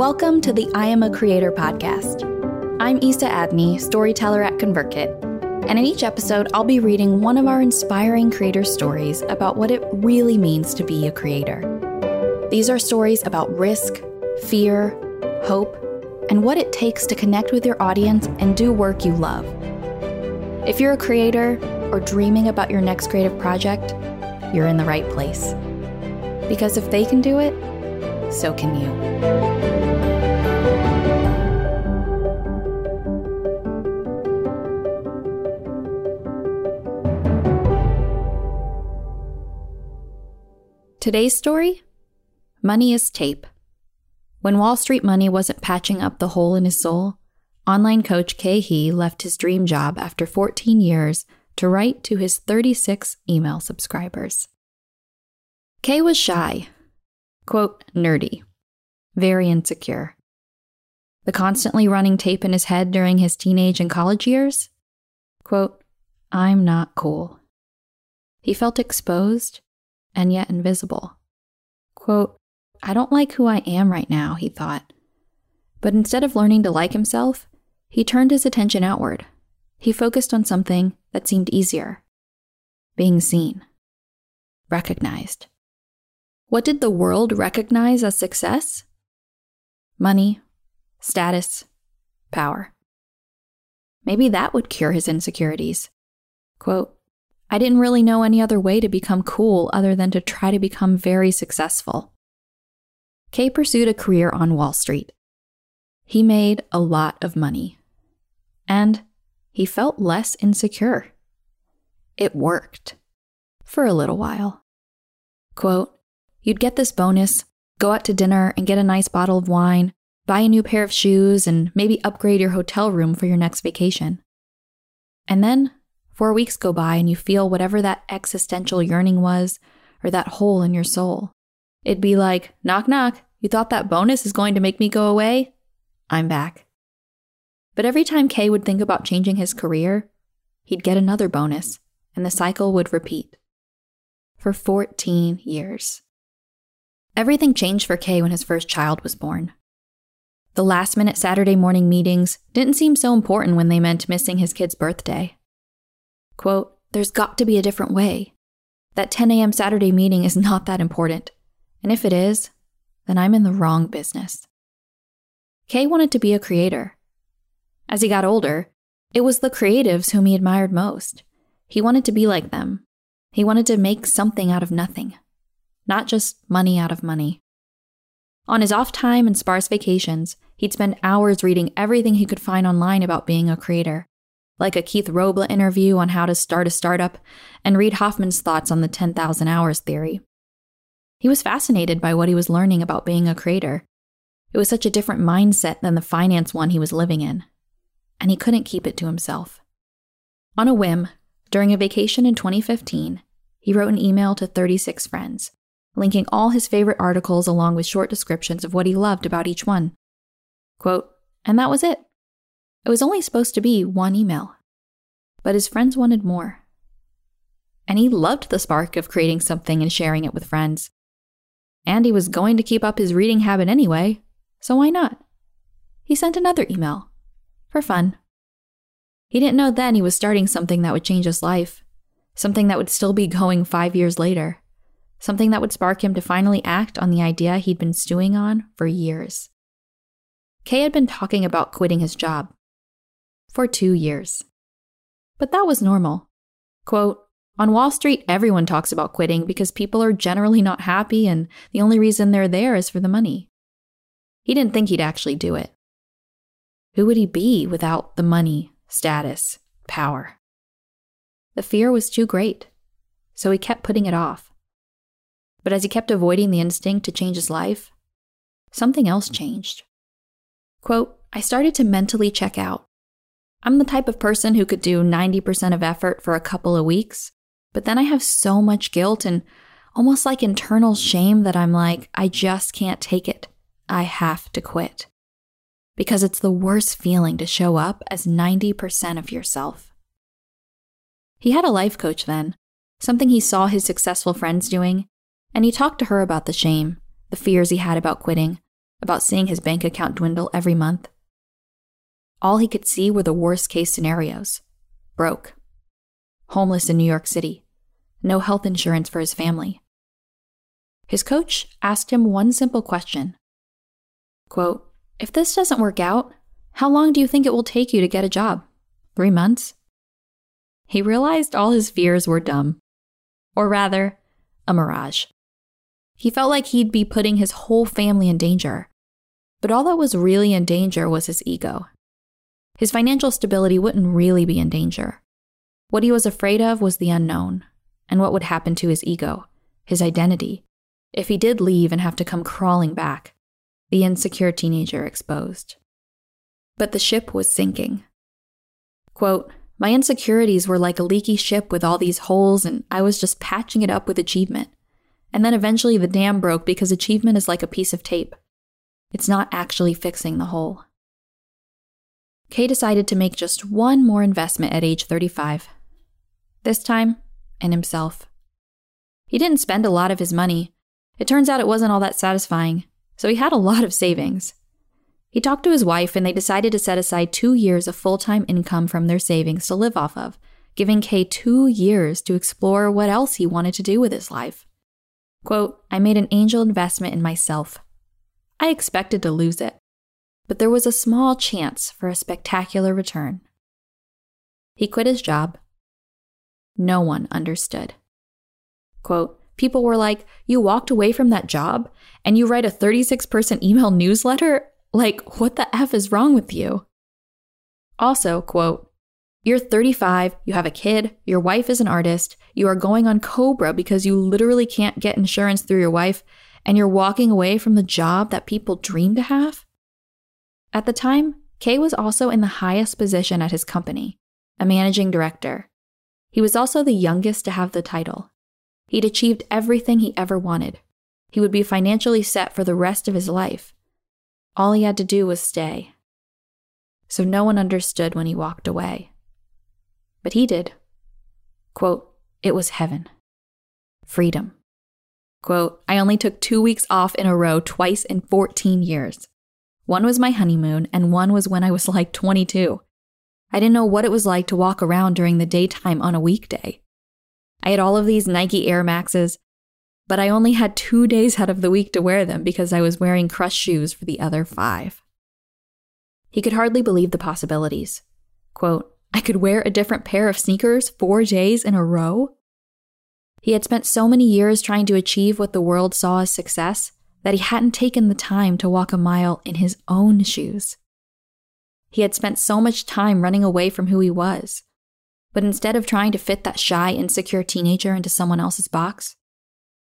Welcome to the I Am a Creator podcast. I'm Isa Adney, storyteller at ConvertKit, and in each episode, I'll be reading one of our inspiring creator stories about what it really means to be a creator. These are stories about risk, fear, hope, and what it takes to connect with your audience and do work you love. If you're a creator or dreaming about your next creative project, you're in the right place. Because if they can do it, so can you. Today's story Money is Tape. When Wall Street money wasn't patching up the hole in his soul, online coach Khe Hy left his dream job after 14 years to write to his 36 email subscribers. Khe was shy, quote, nerdy, very insecure. The constantly running tape in his head during his teenage and college years? Quote, I'm not cool. He felt exposed and yet invisible. Quote, I don't like who I am right now, he thought. But instead of learning to like himself, he turned his attention outward. He focused on something that seemed easier being seen, recognized. What did the world recognize as success? Money, status, power. Maybe that would cure his insecurities. Quote, I didn't really know any other way to become cool other than to try to become very successful. Khe pursued a career on Wall Street. He made a lot of money. And he felt less insecure. It worked. For a little while. Quote, You'd get this bonus, go out to dinner and get a nice bottle of wine, buy a new pair of shoes, and maybe upgrade your hotel room for your next vacation. And then Four weeks go by and you feel whatever that existential yearning was, or that hole in your soul. It'd be like, knock, knock, you thought that bonus is going to make me go away? I'm back. But every time Khe would think about changing his career, he'd get another bonus, and the cycle would repeat. For 14 years. Everything changed for Khe when his first child was born. The last minute Saturday morning meetings didn't seem so important when they meant missing his kid's birthday. Quote, There's got to be a different way. That 10 a.m. Saturday meeting is not that important. And if it is, then I'm in the wrong business. Khe wanted to be a creator. As he got older, it was the creatives whom he admired most. He wanted to be like them. He wanted to make something out of nothing, not just money out of money. On his off time and sparse vacations, he'd spend hours reading everything he could find online about being a creator like a Keith Rabois interview on how to start a startup, and Reid Hoffman's thoughts on the 10,000 hours theory. He was fascinated by what he was learning about being a creator. It was such a different mindset than the finance one he was living in, and he couldn't keep it to himself. On a whim, during a vacation in 2015, he wrote an email to 36 friends, linking all his favorite articles along with short descriptions of what he loved about each one. Quote, and that was it. It was only supposed to be one email. But his friends wanted more. And he loved the spark of creating something and sharing it with friends. And he was going to keep up his reading habit anyway, so why not? He sent another email. For fun. He didn't know then he was starting something that would change his life, something that would still be going five years later, something that would spark him to finally act on the idea he'd been stewing on for years. Khe had been talking about quitting his job for two years. But that was normal. Quote, on Wall Street, everyone talks about quitting because people are generally not happy and the only reason they're there is for the money. He didn't think he'd actually do it. Who would he be without the money, status, power? The fear was too great, so he kept putting it off. But as he kept avoiding the instinct to change his life, something else changed. Quote, I started to mentally check out. I'm the type of person who could do 90% of effort for a couple of weeks, but then I have so much guilt and almost like internal shame that I'm like, I just can't take it. I have to quit. Because it's the worst feeling to show up as 90% of yourself. He had a life coach then, something he saw his successful friends doing, and he talked to her about the shame, the fears he had about quitting, about seeing his bank account dwindle every month. All he could see were the worst case scenarios broke, homeless in New York City, no health insurance for his family. His coach asked him one simple question Quote, If this doesn't work out, how long do you think it will take you to get a job? Three months? He realized all his fears were dumb. Or rather, a mirage. He felt like he'd be putting his whole family in danger. But all that was really in danger was his ego. His financial stability wouldn't really be in danger. What he was afraid of was the unknown, and what would happen to his ego, his identity, if he did leave and have to come crawling back, the insecure teenager exposed. But the ship was sinking. Quote, My insecurities were like a leaky ship with all these holes, and I was just patching it up with achievement. And then eventually the dam broke because achievement is like a piece of tape. It's not actually fixing the hole. Khe decided to make just one more investment at age 35. This time, in himself. He didn't spend a lot of his money. It turns out it wasn't all that satisfying, so he had a lot of savings. He talked to his wife and they decided to set aside two years of full time income from their savings to live off of, giving Khe two years to explore what else he wanted to do with his life. Quote, I made an angel investment in myself. I expected to lose it, but there was a small chance for a spectacular return. He quit his job. No one understood. Quote, people were like, You walked away from that job and you write a 36 person email newsletter? Like, what the F is wrong with you? Also, quote, you're 35, you have a kid, your wife is an artist, you are going on COBRA because you literally can't get insurance through your wife, and you're walking away from the job that people dream to have? At the time, Khe was also in the highest position at his company, a managing director. He was also the youngest to have the title. He'd achieved everything he ever wanted. He would be financially set for the rest of his life. All he had to do was stay. So no one understood when he walked away but he did. Quote, it was heaven. Freedom. Quote, I only took two weeks off in a row twice in 14 years. One was my honeymoon, and one was when I was like 22. I didn't know what it was like to walk around during the daytime on a weekday. I had all of these Nike Air Maxes, but I only had two days out of the week to wear them because I was wearing crushed shoes for the other five. He could hardly believe the possibilities. Quote, I could wear a different pair of sneakers four days in a row? He had spent so many years trying to achieve what the world saw as success that he hadn't taken the time to walk a mile in his own shoes. He had spent so much time running away from who he was. But instead of trying to fit that shy, insecure teenager into someone else's box,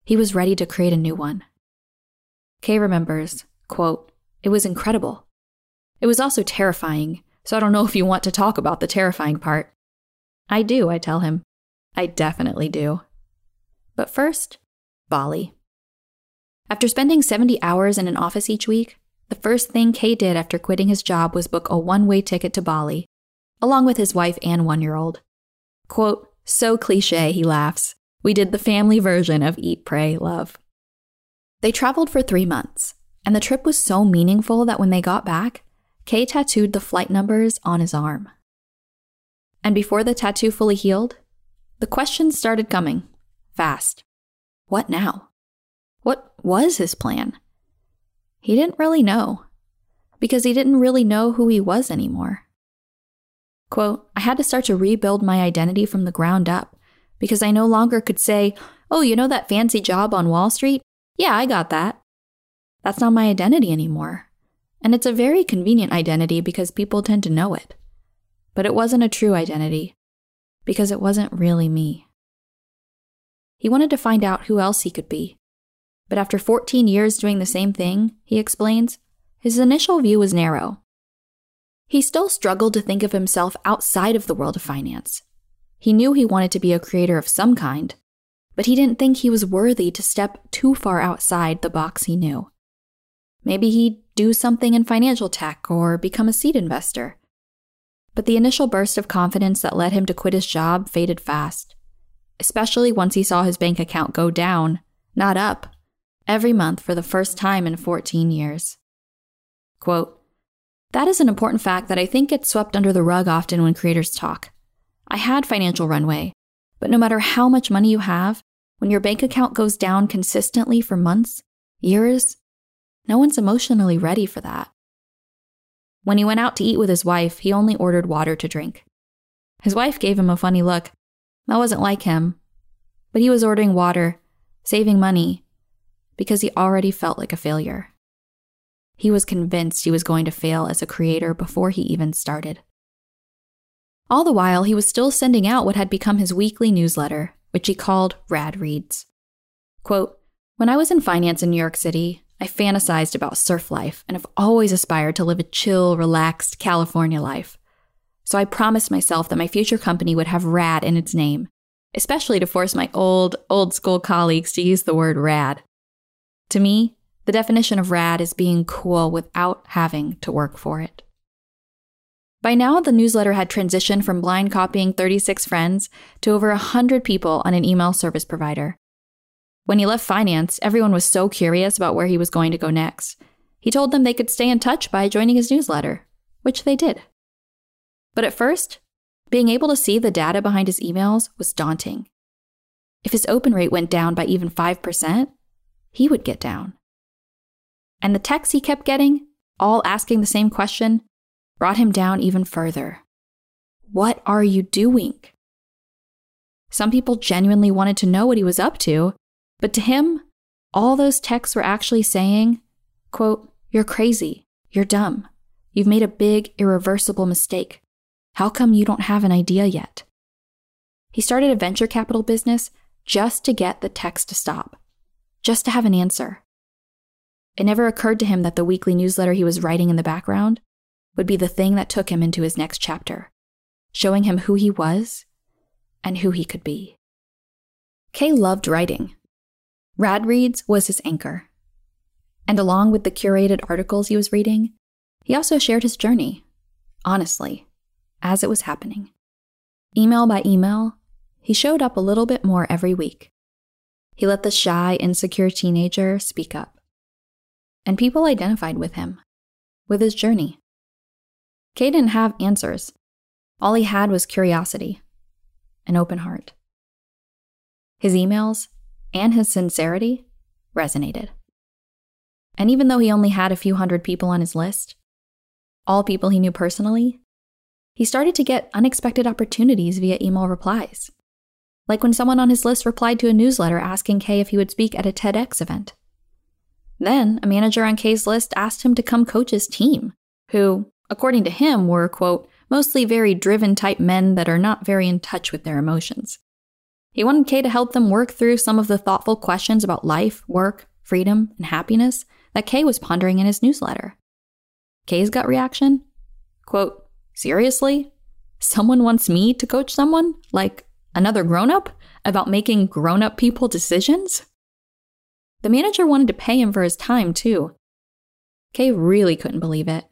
he was ready to create a new one. Khe remembers, quote, It was incredible. It was also terrifying so I don't know if you want to talk about the terrifying part. I do, I tell him. I definitely do. But first, Bali. After spending 70 hours in an office each week, the first thing Khe did after quitting his job was book a one way ticket to Bali, along with his wife and one year old. Quote, so cliche, he laughs. We did the family version of Eat, Pray, Love. They traveled for three months, and the trip was so meaningful that when they got back, Khe tattooed the flight numbers on his arm. And before the tattoo fully healed, the questions started coming fast. What now? What was his plan? He didn't really know, because he didn't really know who he was anymore. Quote, I had to start to rebuild my identity from the ground up because I no longer could say, Oh, you know that fancy job on Wall Street? Yeah, I got that. That's not my identity anymore. And it's a very convenient identity because people tend to know it. But it wasn't a true identity because it wasn't really me. He wanted to find out who else he could be. But after 14 years doing the same thing, he explains, his initial view was narrow. He still struggled to think of himself outside of the world of finance. He knew he wanted to be a creator of some kind, but he didn't think he was worthy to step too far outside the box he knew. Maybe he'd do something in financial tech or become a seed investor. But the initial burst of confidence that led him to quit his job faded fast, especially once he saw his bank account go down, not up, every month for the first time in 14 years. Quote, that is an important fact that I think gets swept under the rug often when creators talk. I had financial runway, but no matter how much money you have, when your bank account goes down consistently for months, years, no one's emotionally ready for that. When he went out to eat with his wife, he only ordered water to drink. His wife gave him a funny look. That wasn't like him. But he was ordering water, saving money, because he already felt like a failure. He was convinced he was going to fail as a creator before he even started. All the while, he was still sending out what had become his weekly newsletter, which he called Rad Reads. Quote, When I was in finance in New York City, I fantasized about surf life and have always aspired to live a chill, relaxed California life. So I promised myself that my future company would have rad in its name, especially to force my old, old school colleagues to use the word rad. To me, the definition of rad is being cool without having to work for it. By now, the newsletter had transitioned from blind copying 36 friends to over 100 people on an email service provider. When he left finance, everyone was so curious about where he was going to go next. He told them they could stay in touch by joining his newsletter, which they did. But at first, being able to see the data behind his emails was daunting. If his open rate went down by even 5%, he would get down. And the texts he kept getting, all asking the same question, brought him down even further. What are you doing? Some people genuinely wanted to know what he was up to, but to him, all those texts were actually saying, quote, You're crazy. You're dumb. You've made a big, irreversible mistake. How come you don't have an idea yet? He started a venture capital business just to get the text to stop, just to have an answer. It never occurred to him that the weekly newsletter he was writing in the background would be the thing that took him into his next chapter, showing him who he was and who he could be. Khe loved writing. Rad Reads was his anchor. And along with the curated articles he was reading, he also shared his journey, honestly, as it was happening. Email by email, he showed up a little bit more every week. He let the shy, insecure teenager speak up. And people identified with him, with his journey. Khe didn't have answers. All he had was curiosity, an open heart. His emails and his sincerity resonated. And even though he only had a few hundred people on his list, all people he knew personally, he started to get unexpected opportunities via email replies. Like when someone on his list replied to a newsletter asking Khe if he would speak at a TEDx event. Then, a manager on Khe's list asked him to come coach his team, who, according to him, were, quote, mostly very driven type men that are not very in touch with their emotions. He wanted Khe to help them work through some of the thoughtful questions about life, work, freedom, and happiness that Khe was pondering in his newsletter. Khe's gut reaction? Quote, seriously? Someone wants me to coach someone? Like another grown up? About making grown up people decisions? The manager wanted to pay him for his time, too. Khe really couldn't believe it.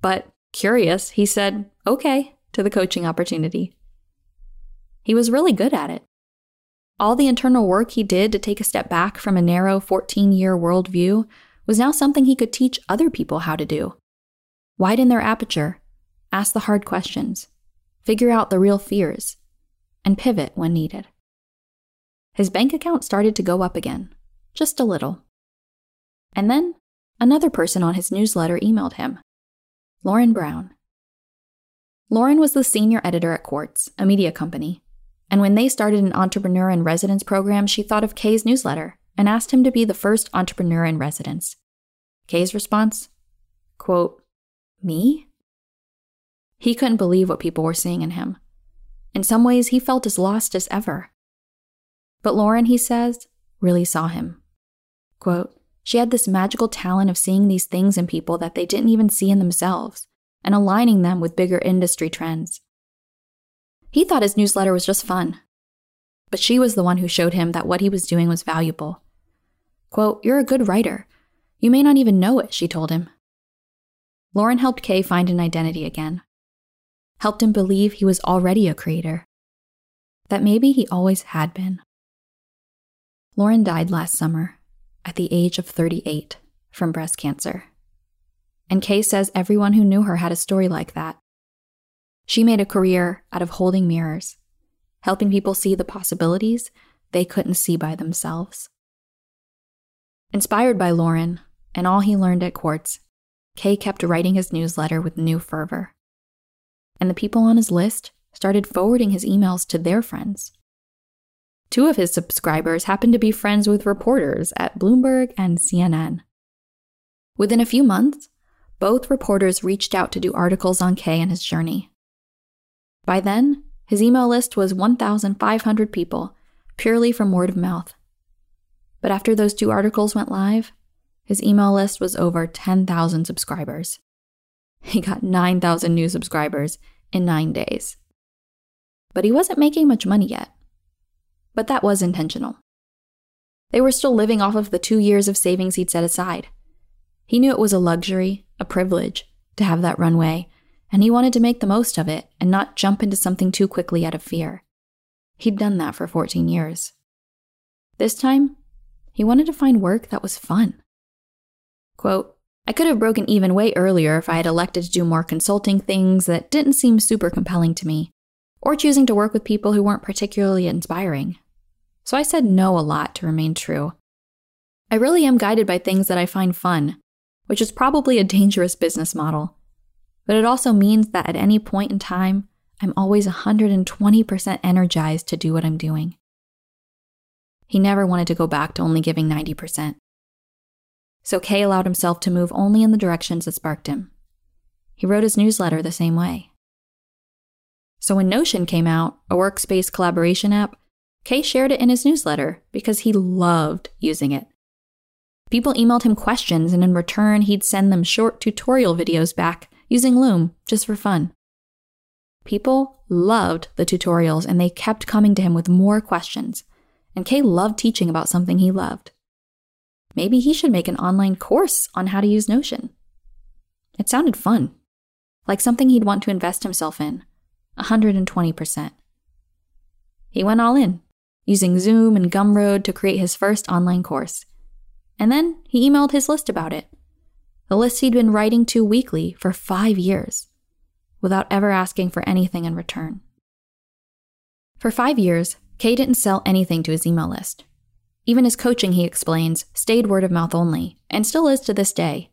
But curious, he said, okay, to the coaching opportunity. He was really good at it. All the internal work he did to take a step back from a narrow 14 year worldview was now something he could teach other people how to do. Widen their aperture, ask the hard questions, figure out the real fears, and pivot when needed. His bank account started to go up again, just a little. And then another person on his newsletter emailed him Lauren Brown. Lauren was the senior editor at Quartz, a media company. And when they started an entrepreneur in residence program, she thought of Khe's newsletter and asked him to be the first entrepreneur in residence. Khe's response? Quote, Me? He couldn't believe what people were seeing in him. In some ways, he felt as lost as ever. But Lauren, he says, really saw him. Quote, she had this magical talent of seeing these things in people that they didn't even see in themselves and aligning them with bigger industry trends. He thought his newsletter was just fun. But she was the one who showed him that what he was doing was valuable. Quote, You're a good writer. You may not even know it, she told him. Lauren helped Khe find an identity again, helped him believe he was already a creator, that maybe he always had been. Lauren died last summer at the age of 38 from breast cancer. and Khe says everyone who knew her had a story like that. She made a career out of holding mirrors, helping people see the possibilities they couldn't see by themselves. Inspired by Lauren and all he learned at Quartz, Khe kept writing his newsletter with new fervor. And the people on his list started forwarding his emails to their friends. Two of his subscribers happened to be friends with reporters at Bloomberg and CNN. Within a few months, both reporters reached out to do articles on Khe and his journey. By then, his email list was 1,500 people, purely from word of mouth. But after those two articles went live, his email list was over 10,000 subscribers. He got 9,000 new subscribers in nine days. But he wasn't making much money yet. But that was intentional. They were still living off of the two years of savings he'd set aside. He knew it was a luxury, a privilege, to have that runway, and he wanted to make the most of it and not jump into something too quickly out of fear. He'd done that for 14 years. This time, he wanted to find work that was fun. Quote, I could have broken even way earlier if I had elected to do more consulting things that didn't seem super compelling to me, or choosing to work with people who weren't particularly inspiring. So I said no a lot to remain true. I really am guided by things that I find fun, which is probably a dangerous business model. But it also means that at any point in time, I'm always 120% energized to do what I'm doing. He never wanted to go back to only giving 90%. So Khe allowed himself to move only in the directions that sparked him. He wrote his newsletter the same way. So when Notion came out, a workspace collaboration app, Khe shared it in his newsletter because he loved using it. People emailed him questions, and in return, he'd send them short tutorial videos back using Loom just for fun. People loved the tutorials and they kept coming to him with more questions. And Khe loved teaching about something he loved. Maybe he should make an online course on how to use Notion. It sounded fun, like something he'd want to invest himself in 120%. He went all in, using Zoom and Gumroad to create his first online course. And then he emailed his list about it. The list he'd been writing to weekly for five years, without ever asking for anything in return. For five years, Khe didn't sell anything to his email list. Even his coaching, he explains, stayed word of mouth only, and still is to this day.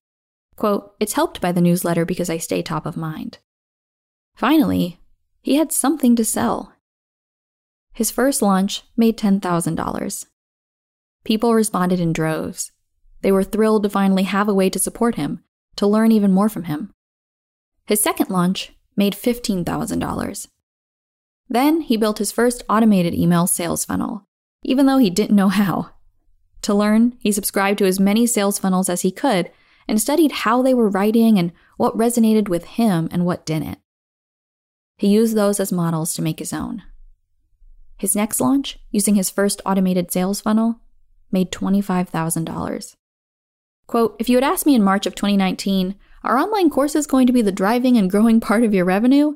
Quote, It's helped by the newsletter because I stay top of mind. Finally, he had something to sell. His first launch made $10,000. People responded in droves. They were thrilled to finally have a way to support him, to learn even more from him. His second launch made $15,000. Then he built his first automated email sales funnel, even though he didn't know how. To learn, he subscribed to as many sales funnels as he could and studied how they were writing and what resonated with him and what didn't. He used those as models to make his own. His next launch, using his first automated sales funnel, made $25,000. Quote, if you had asked me in March of 2019, are online courses going to be the driving and growing part of your revenue?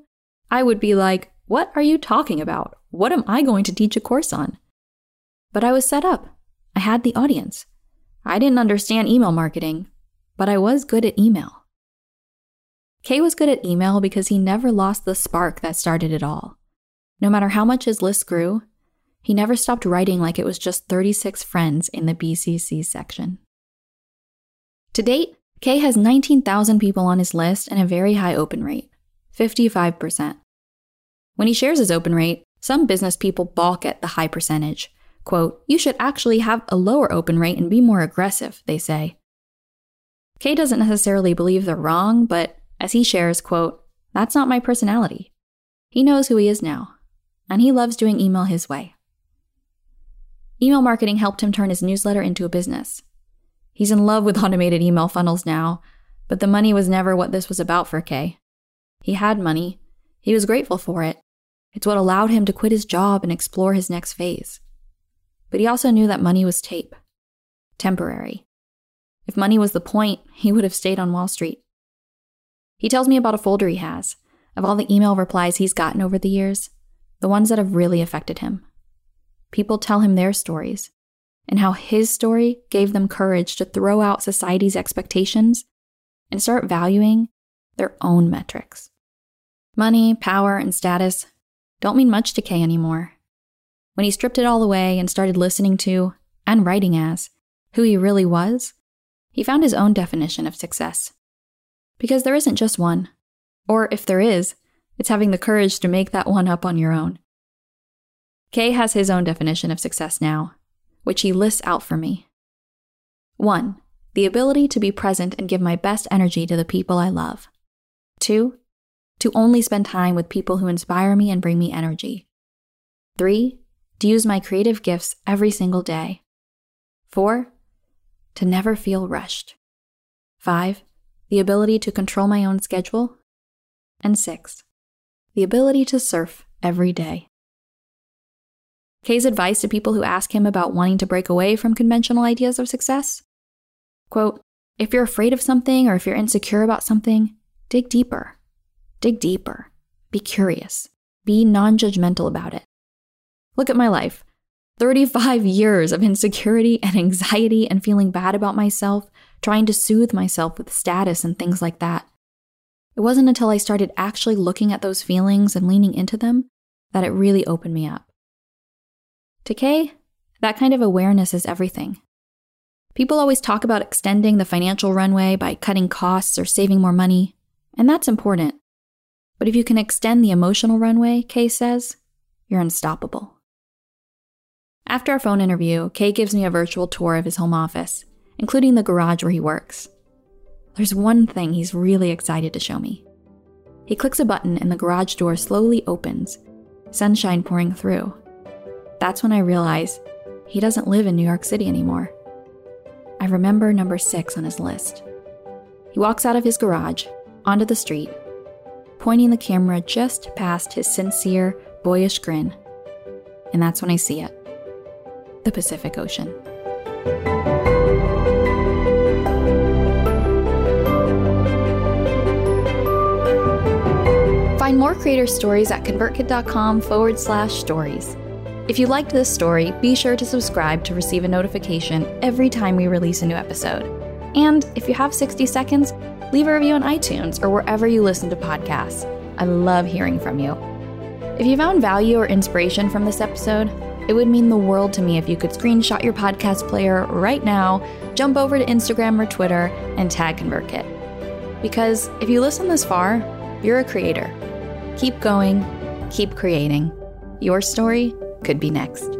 I would be like, what are you talking about? What am I going to teach a course on? But I was set up. I had the audience. I didn't understand email marketing, but I was good at email. Khe was good at email because he never lost the spark that started it all. No matter how much his list grew, he never stopped writing like it was just 36 friends in the BCC section. To date, Khe has 19,000 people on his list and a very high open rate 55%. When he shares his open rate, some business people balk at the high percentage. Quote, you should actually have a lower open rate and be more aggressive, they say. Khe doesn't necessarily believe they're wrong, but as he shares, quote, that's not my personality. He knows who he is now, and he loves doing email his way. Email marketing helped him turn his newsletter into a business. He's in love with automated email funnels now, but the money was never what this was about for Khe. He had money. He was grateful for it. It's what allowed him to quit his job and explore his next phase. But he also knew that money was tape, temporary. If money was the point, he would have stayed on Wall Street. He tells me about a folder he has of all the email replies he's gotten over the years, the ones that have really affected him. People tell him their stories and how his story gave them courage to throw out society's expectations and start valuing their own metrics. Money, power, and status don't mean much to Khe anymore. When he stripped it all away and started listening to, and writing as, who he really was, he found his own definition of success. Because there isn't just one. Or if there is, it's having the courage to make that one up on your own. Khe has his own definition of success now, which he lists out for me. 1. The ability to be present and give my best energy to the people I love. 2. To only spend time with people who inspire me and bring me energy. 3. To use my creative gifts every single day. 4. To never feel rushed. 5. The ability to control my own schedule. And 6. The ability to surf every day. Khe's advice to people who ask him about wanting to break away from conventional ideas of success? Quote, if you're afraid of something or if you're insecure about something, dig deeper. Dig deeper. Be curious. Be non judgmental about it. Look at my life 35 years of insecurity and anxiety and feeling bad about myself, trying to soothe myself with status and things like that. It wasn't until I started actually looking at those feelings and leaning into them that it really opened me up. To Khe, that kind of awareness is everything. People always talk about extending the financial runway by cutting costs or saving more money, and that's important. But if you can extend the emotional runway, Khe says, you're unstoppable. After our phone interview, Khe gives me a virtual tour of his home office, including the garage where he works. There's one thing he's really excited to show me. He clicks a button and the garage door slowly opens, sunshine pouring through. That's when I realize he doesn't live in New York City anymore. I remember number six on his list. He walks out of his garage, onto the street, pointing the camera just past his sincere, boyish grin. And that's when I see it the Pacific Ocean. Find more creator stories at convertkit.com forward slash stories. If you liked this story, be sure to subscribe to receive a notification every time we release a new episode. And if you have 60 seconds, leave a review on iTunes or wherever you listen to podcasts. I love hearing from you. If you found value or inspiration from this episode, it would mean the world to me if you could screenshot your podcast player right now, jump over to Instagram or Twitter, and tag ConvertKit. Because if you listen this far, you're a creator. Keep going, keep creating. Your story could be next.